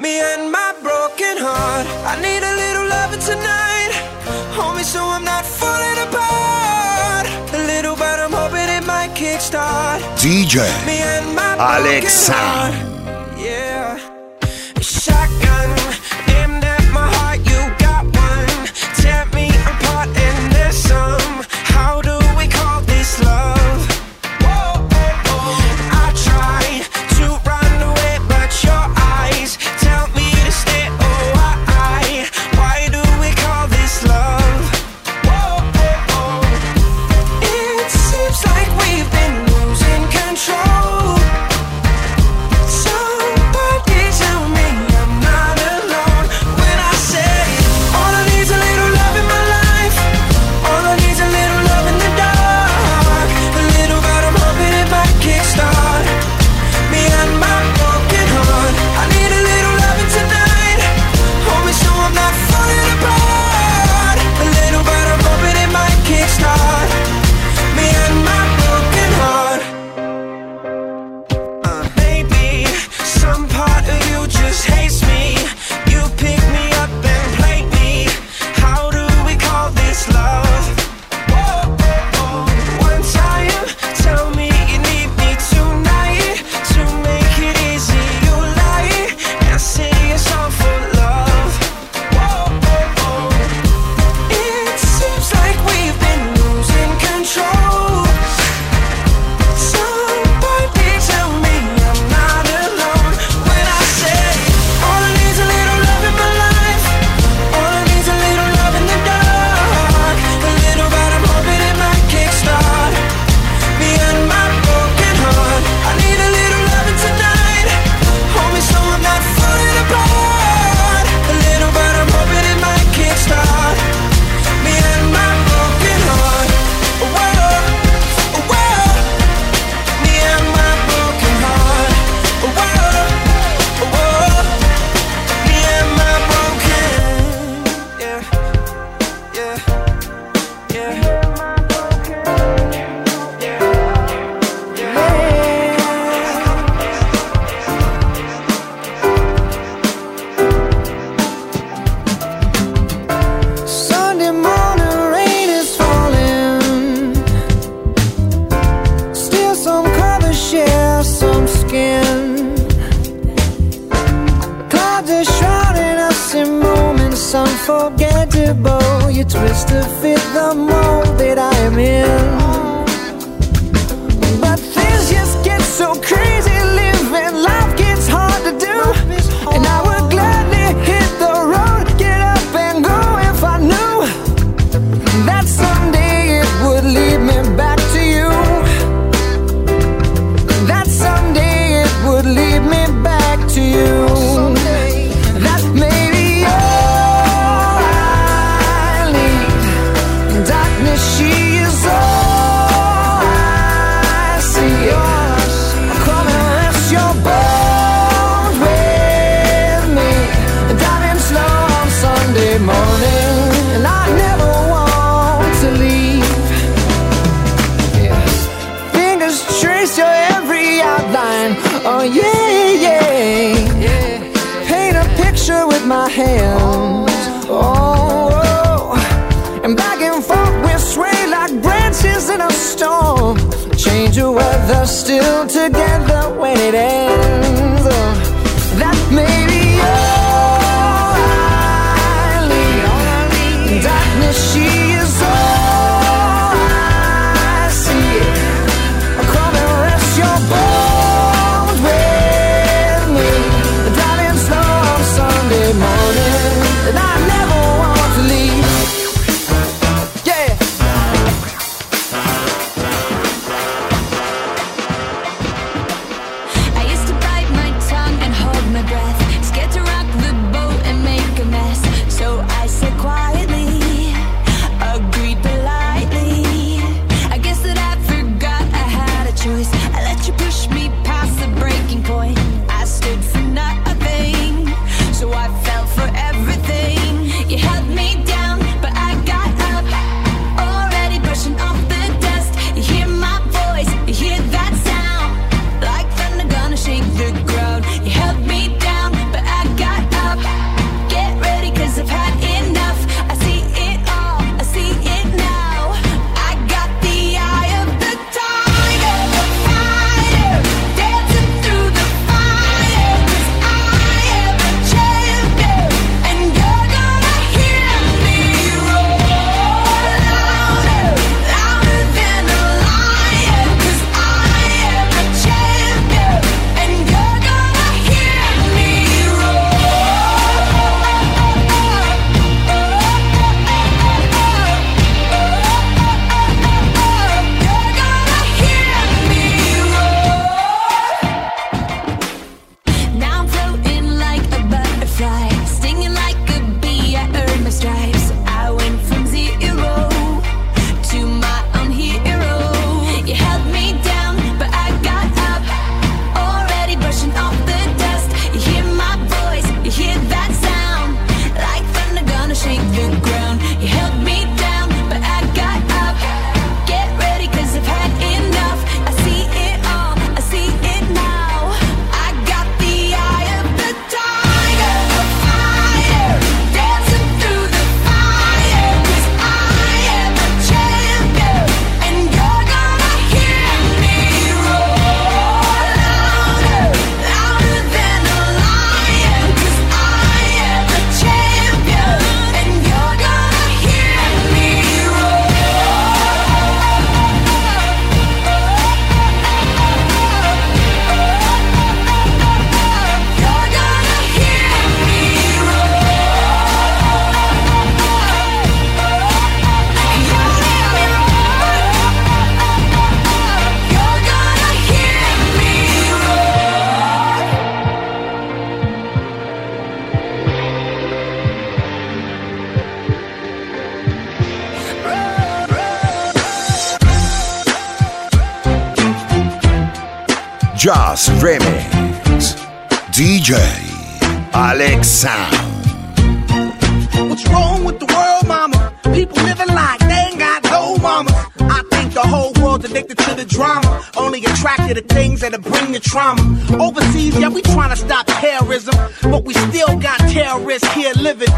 me and my broken heart. I need a little loving tonight, homie, so I'm not falling apart. A little, but I'm hoping it might kickstart. DJ me and my Alexa. Yeah. Shock trace your every outline. Oh yeah, yeah. yeah. Paint a picture with my hands. Oh, oh, and back and forth we sway like branches in a storm. Change of weather, still together when it ends. Oh, that may be all I need. Darkness, she.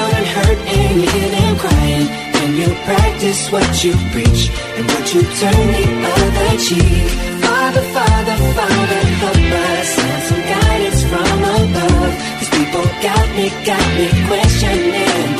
children hurt and you hear them crying. When you practice what you preach and what you turn the other cheek. Father, Father, Father, help us. Send some guidance from above. These people got me, got me questioning.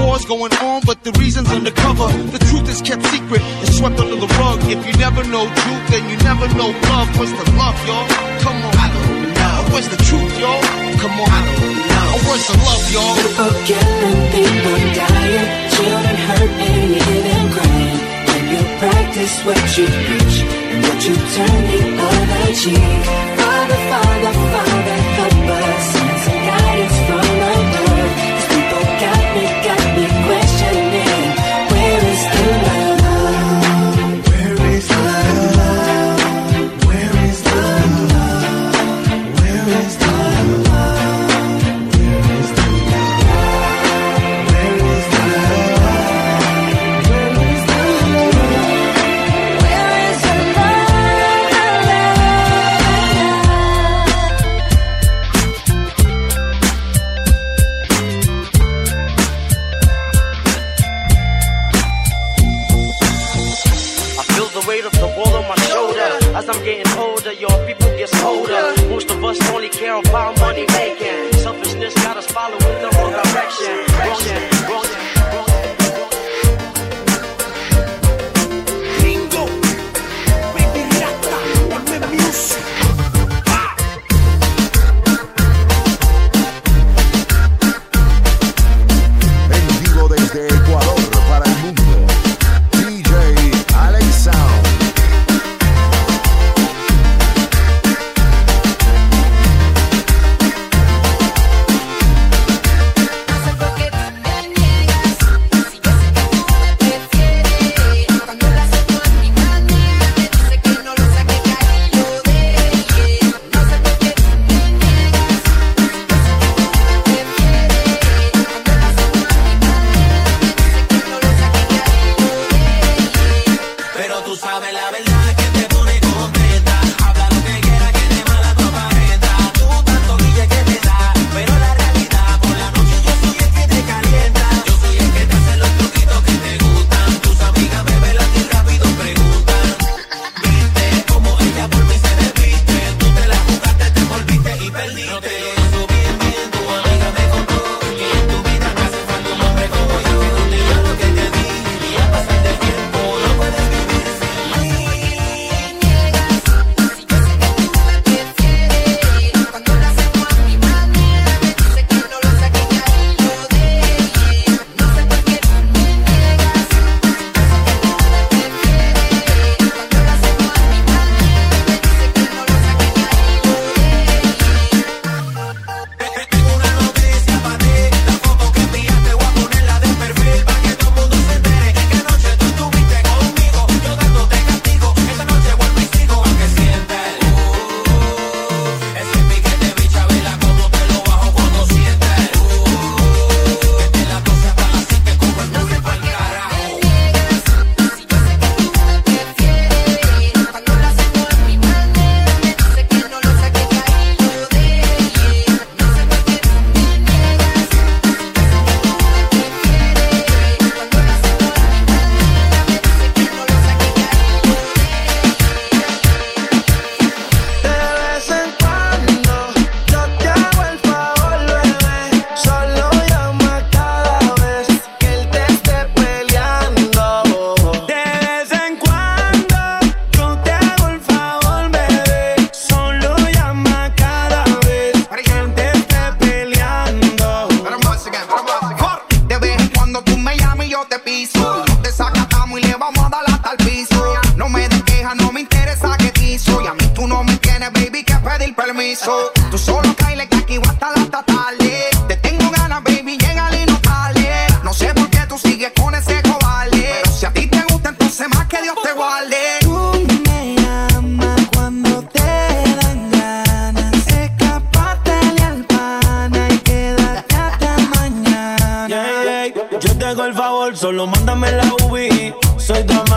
War's going on, but the reason's undercover. The truth is kept secret, it's swept under the rug. If you never know truth, then you never know love. What's the love, y'all? Come on, I don't know. Where's the truth, y'all? Come on, I don't know. Where's the love, y'all? People killing, people dying, children hurt and you crying. When you practice what you preach and what you turn the other cheek. Father, Father, Father, help us. Solo mándame la UBI. Soy tu amante,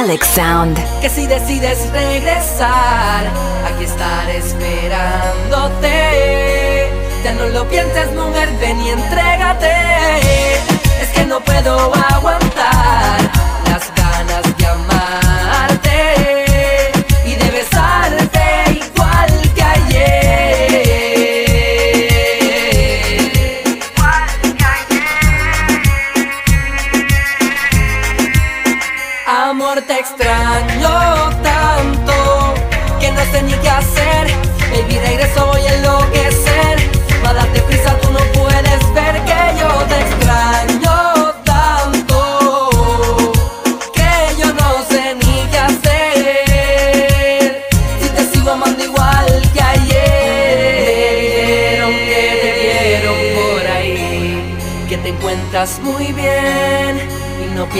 Alex Sound. Que si decides regresar, aquí estaré esperándote. Ya no lo pienses, mujer, ven y entrégate. Es que no puedo aguantar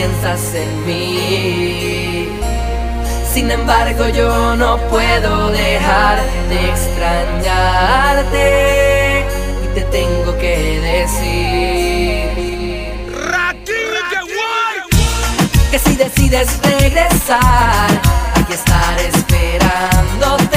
piensas en mí. Sin embargo yo no puedo dejar de extrañarte y te tengo que decir. Que si decides regresar, aquí estar esperándote.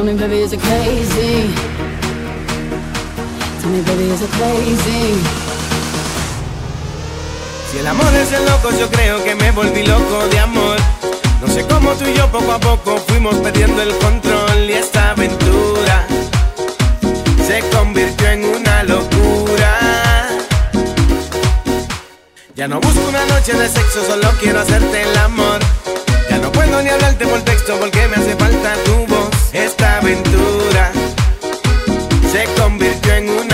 Tell me, baby, crazy? Tell me, baby, crazy? Si el amor es el loco, yo creo que me volví loco de amor. No sé cómo tú y yo poco a poco fuimos perdiendo el control y esta aventura se convirtió en una locura. Ya no busco una noche de sexo, solo quiero hacerte el amor. Ya no puedo ni hablarte por texto porque me hace falta tu esta aventura se convirtió en una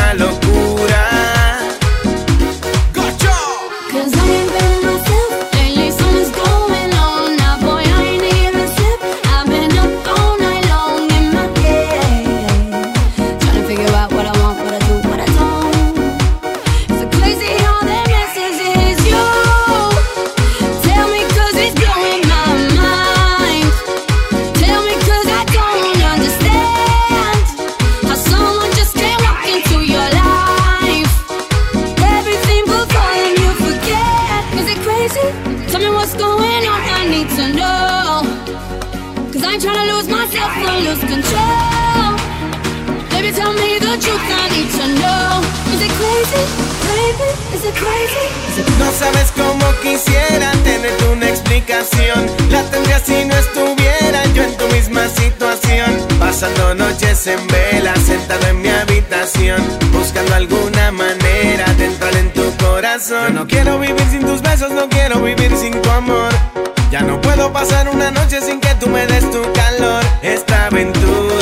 La tendría si no estuviera yo en tu misma situación. Pasando noches en vela, sentado en mi habitación. Buscando alguna manera de entrar en tu corazón. Yo no quiero vivir sin tus besos, no quiero vivir sin tu amor. Ya no puedo pasar una noche sin que tú me des tu calor. Esta aventura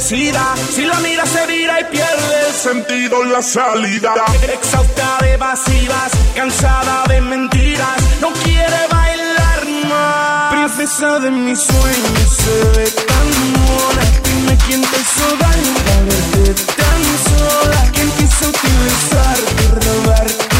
Si la mira se vira y pierde el sentido en la salida. Exhausta de vacías, cansada de mentiras, no quiere bailar más. Princesa de mis sueños se ve tan mona. Dime quién te hizo daño, verte tan sola. Quién quiso utilizarte, robarte.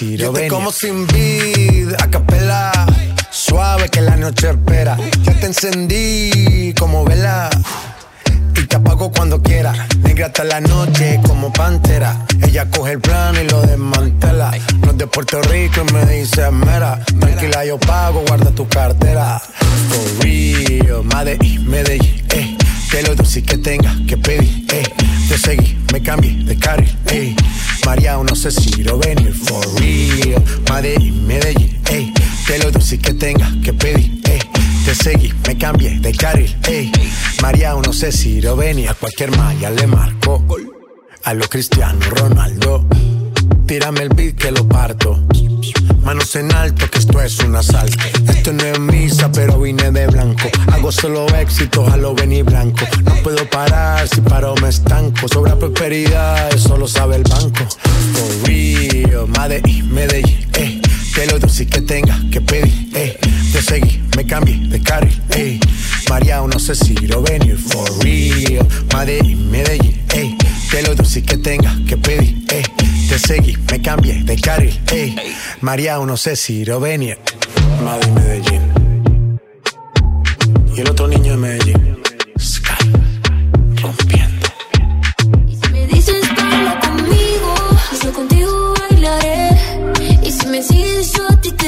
Yo te como sin vid, a capela, suave que la noche espera. Ya te encendí como vela y te apago cuando quiera. Negra hasta la noche como pantera. Ella coge el plano y lo desmantela. No es de Puerto Rico y me dice mera. Tranquila, yo pago, guarda tu cartera. For real, Medellín, Medellín, eh. Te lo doy que tenga, que pedir, eh. Te seguí cambié de carril, ey. María, no sé si lo venir, for real. Madrid, Medellín, ey. Te lo doy que tenga que pedir, ey. Te seguí, me cambié de carril, ey. María, no sé si lo venir, a cualquier malla le marco. A lo Cristiano Ronaldo Tírame el beat que lo parto. Manos en alto, que esto es un asalto. Esto no es misa, pero vine de blanco. Hago solo éxitos a lo Benny Blanco. No puedo parar, si paro me estanco. Sobra prosperidad, eso lo sabe el banco. For real, Medellín, Medellín, eh. Que lo dulce que tenga que pedir, eh. Te seguí, me cambié de carril, eh. María, no sé si lo venir, for real. Medellín, Medellín, eh. Que lo dulce que tenga que pedir, eh. Te seguí, me cambié de carril, eh. María, no sé si lo venir. Madrid, Medellín. Y el otro niño de Medellín. Baila conmigo, bailaré.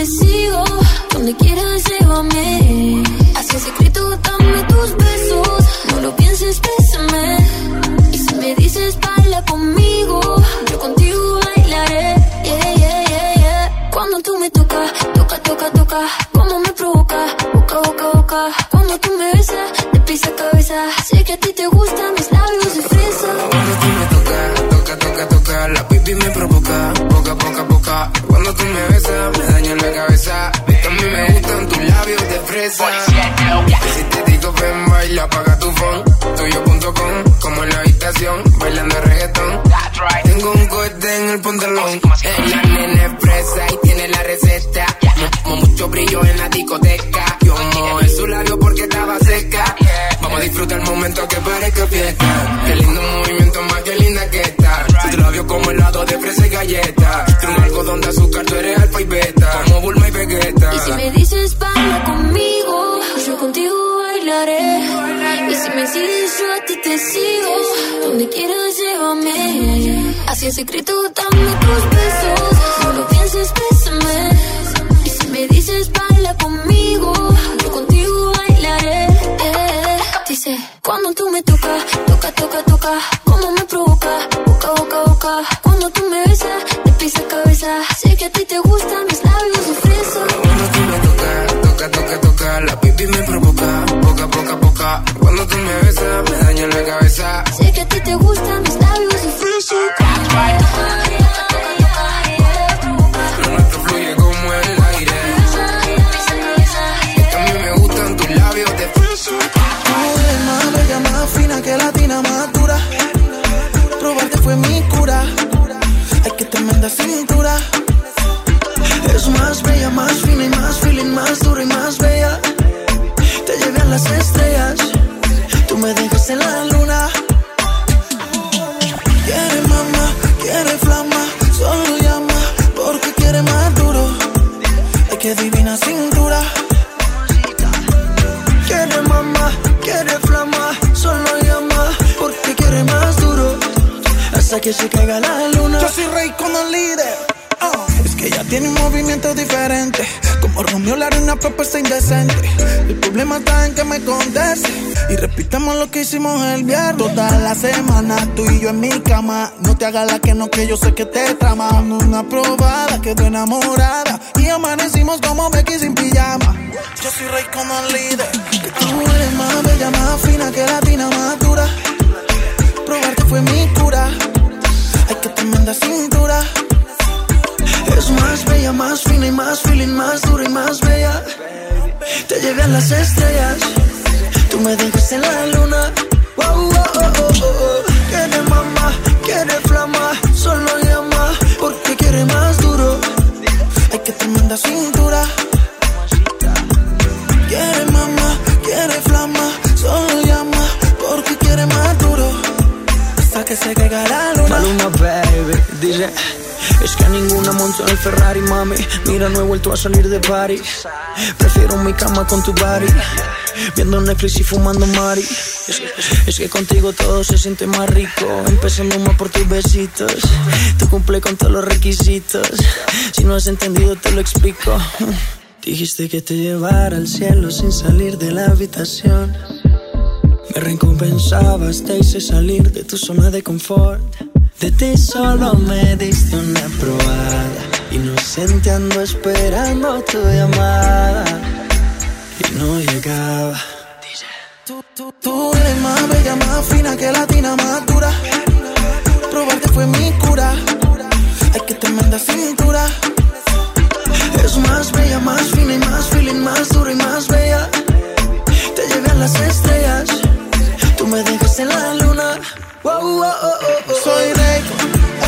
Sigo, donde quieras dame como me provoca, boca, boca, boca. Cuando tú me besas, de pisa a cabeza, sé que a ti te gustan mis labios de fresa. Cuando tú me tocas, toca, toca, toca, la pipi me provoca, poca, poca, poca. Cuando tú me besas, me daña la cabeza. A mí me gustan tus labios de fresa. Y si te digo ven, baila, apaga tu phone. Tuyo.com, como en la habitación, bailando reggaetón. Tengo un corte en el pantalón. La llévame. Y repitamos lo que hicimos el viernes. Toda la semana, tú y yo en mi cama. No te hagas la que no, que yo sé que te trama. Una probada, quedó enamorada. Y amanecimos como Becky sin pijama. Yo soy rey con el líder. Tú eres más bella, más fina que latina, más dura. Probarte fue mi cura. Ay, que tremenda cintura. Es más bella, más fina y más feeling, más dura y más bella. Te llevé a las estrellas. Tú me dejas en la luna. Wow, oh, oh, oh, oh. Quiere mamá, quiere flama, solo llama porque quiere más duro. Ay, que tremenda cintura. Quiere mamá, quiere flama, solo llama porque quiere más duro. Hasta que se caiga la luna. Maluma, baby, dice Es que a ninguna monto en el Ferrari, mami. Mira, no he vuelto a salir de party Prefiero mi cama con tu body. Viendo Netflix y fumando Mari. Es que, contigo todo se siente más rico. Empezando más por tus besitos. Tú cumple con todos los requisitos. Si no has entendido te lo explico. Dijiste que te llevara al cielo sin salir de la habitación. Me recompensabas, te hice salir de tu zona de confort. De ti solo me diste una probada. Inocente ando esperando tu llamada. Y no llegaba. Tú eres más bella, más fina que latina, más dura. probarte fue mi cura. Ay, que tremenda cintura. Es más bella, más fina y más feeling, más dura y más bella. Te llegan las estrellas. Tú me dejas en la luna. Wow, wow, oh, oh, oh. Soy Rey,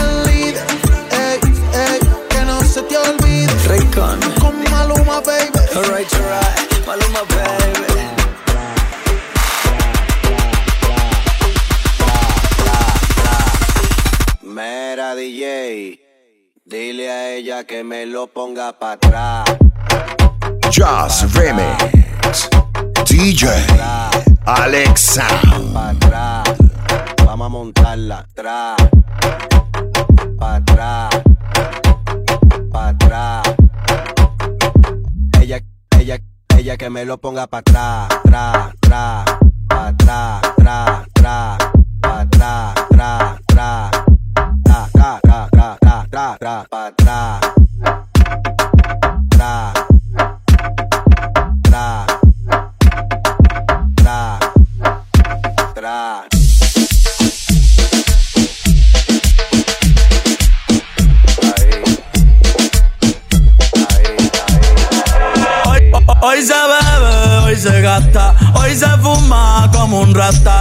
el líder. Ey, ey, que no se te olvide. Raycon. Con Maluma, baby. Alright, alright. Maluma, baby. Mera DJ, dile a ella que me lo ponga para atrás. Just Remix. DJ Alex Sound. Pa' atrás, vamos a montarla atrás, pa' atrás, pa' atrás. Ella, ella, ella que me lo ponga pa' atrás, atrás, tra, tra, pa' atrás, tra, tra, tra, tra, tra, tra, tra, tra, tra, pa' atrás,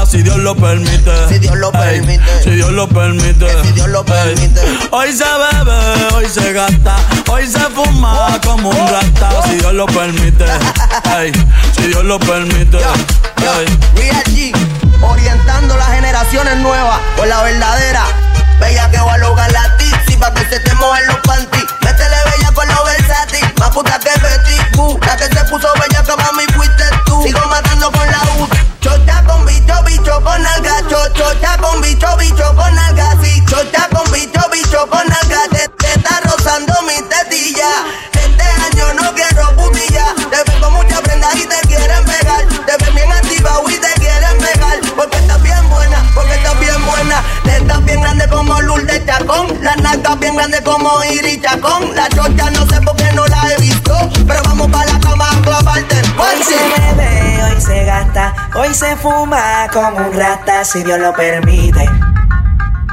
si Dios lo permite. Si Dios lo permite. si Dios lo permite. si Dios lo permite. Hoy se bebe, hoy se gasta, hoy se fuma como un rata, si Dios lo permite. Ey, si Dios lo permite. Ey. Real G, orientando las generaciones nuevas por la verdadera. Bella que va a lograr la tipsy pa' que se te mojen los panties. Métele bella con los versátil, más puta que Betty Boo. La que se puso bella que mami fuiste tú. Sigo matando con la U. Bicho, con alga. Cho, chocha con bicho, bicho con alga. Chocha con bicho, bicho con alga. Te, te está rozando mi tetilla. Este año no quiero putilla. Te ven con mucha prenda y te quieren pegar. Te ven bien activado y te quieren pegar. Porque estás bien buena, porque estás bien buena. Te estás bien grande como Lourdes Chacón. La nalgas bien grande como Iri Chacón. La chocha no sé hoy se fuma como un rata, si Dios lo permite.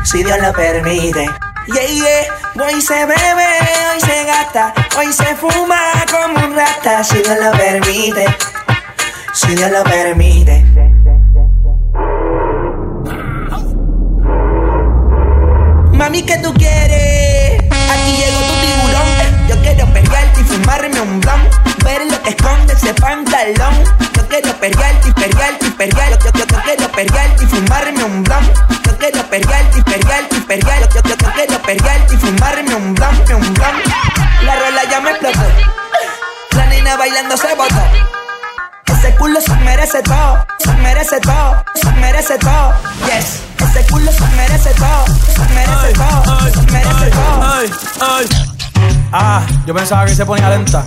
Si Dios lo permite. Yeah, yeah. Hoy se bebe, hoy se gasta, hoy se fuma como un rata, si Dios lo permite. Si Dios lo permite. Mami, ¿qué tú quieres? Aquí llegó tu tiburón. Yo quiero pelearte y fumarme un blon. Ver lo que esconde ese pantalón. Yo quiero pelearte y pelearte y. Yo, yo, yo quiero pelearte y fumarme un blon. Yo quiero pelearte y pelearte y. Yo, yo, yo quiero pelearte y fumarme un blon, un blon. La rola ya me explotó. La nena bailando se botó. Ese culo se merece todo, se merece todo, se merece todo. Yes, ese culo se merece todo, se merece todo, se merece todo. Ah, yo pensaba que se ponía lenta.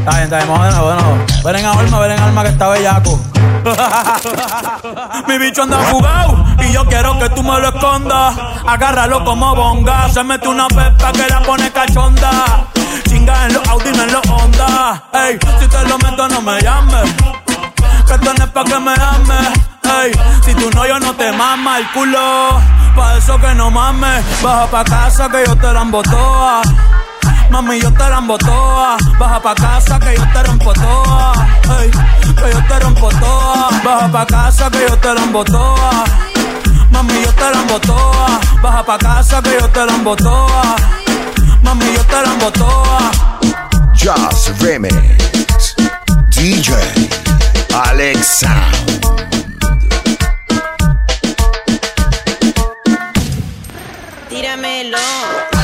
Está bien, está bien, vamos de nuevo, de nuevo. Ven en alma, ven en alma que está bellaco. Mi bicho anda jugado y yo quiero que tú me lo escondas. Agárralo como bonga. Se mete una pepa que la pone cachonda. Chinga en los Audi, no en los Honda. Ey, si te lo meto, no me llames. Que es pa' que me ames. Ey, si tú no, yo no te mama el culo. Pa' eso que no mames. Baja pa' casa que yo te la embotoa. Mami, yo te la toa. Baja pa' casa que yo te rompo toa. Que yo te rompo toa. Baja pa' casa que yo te la toa. Mami, yo te la toa. Baja pa' casa que yo te la toa. Mami, yo te la toa. Just Remix. DJ Alex cambiamelo.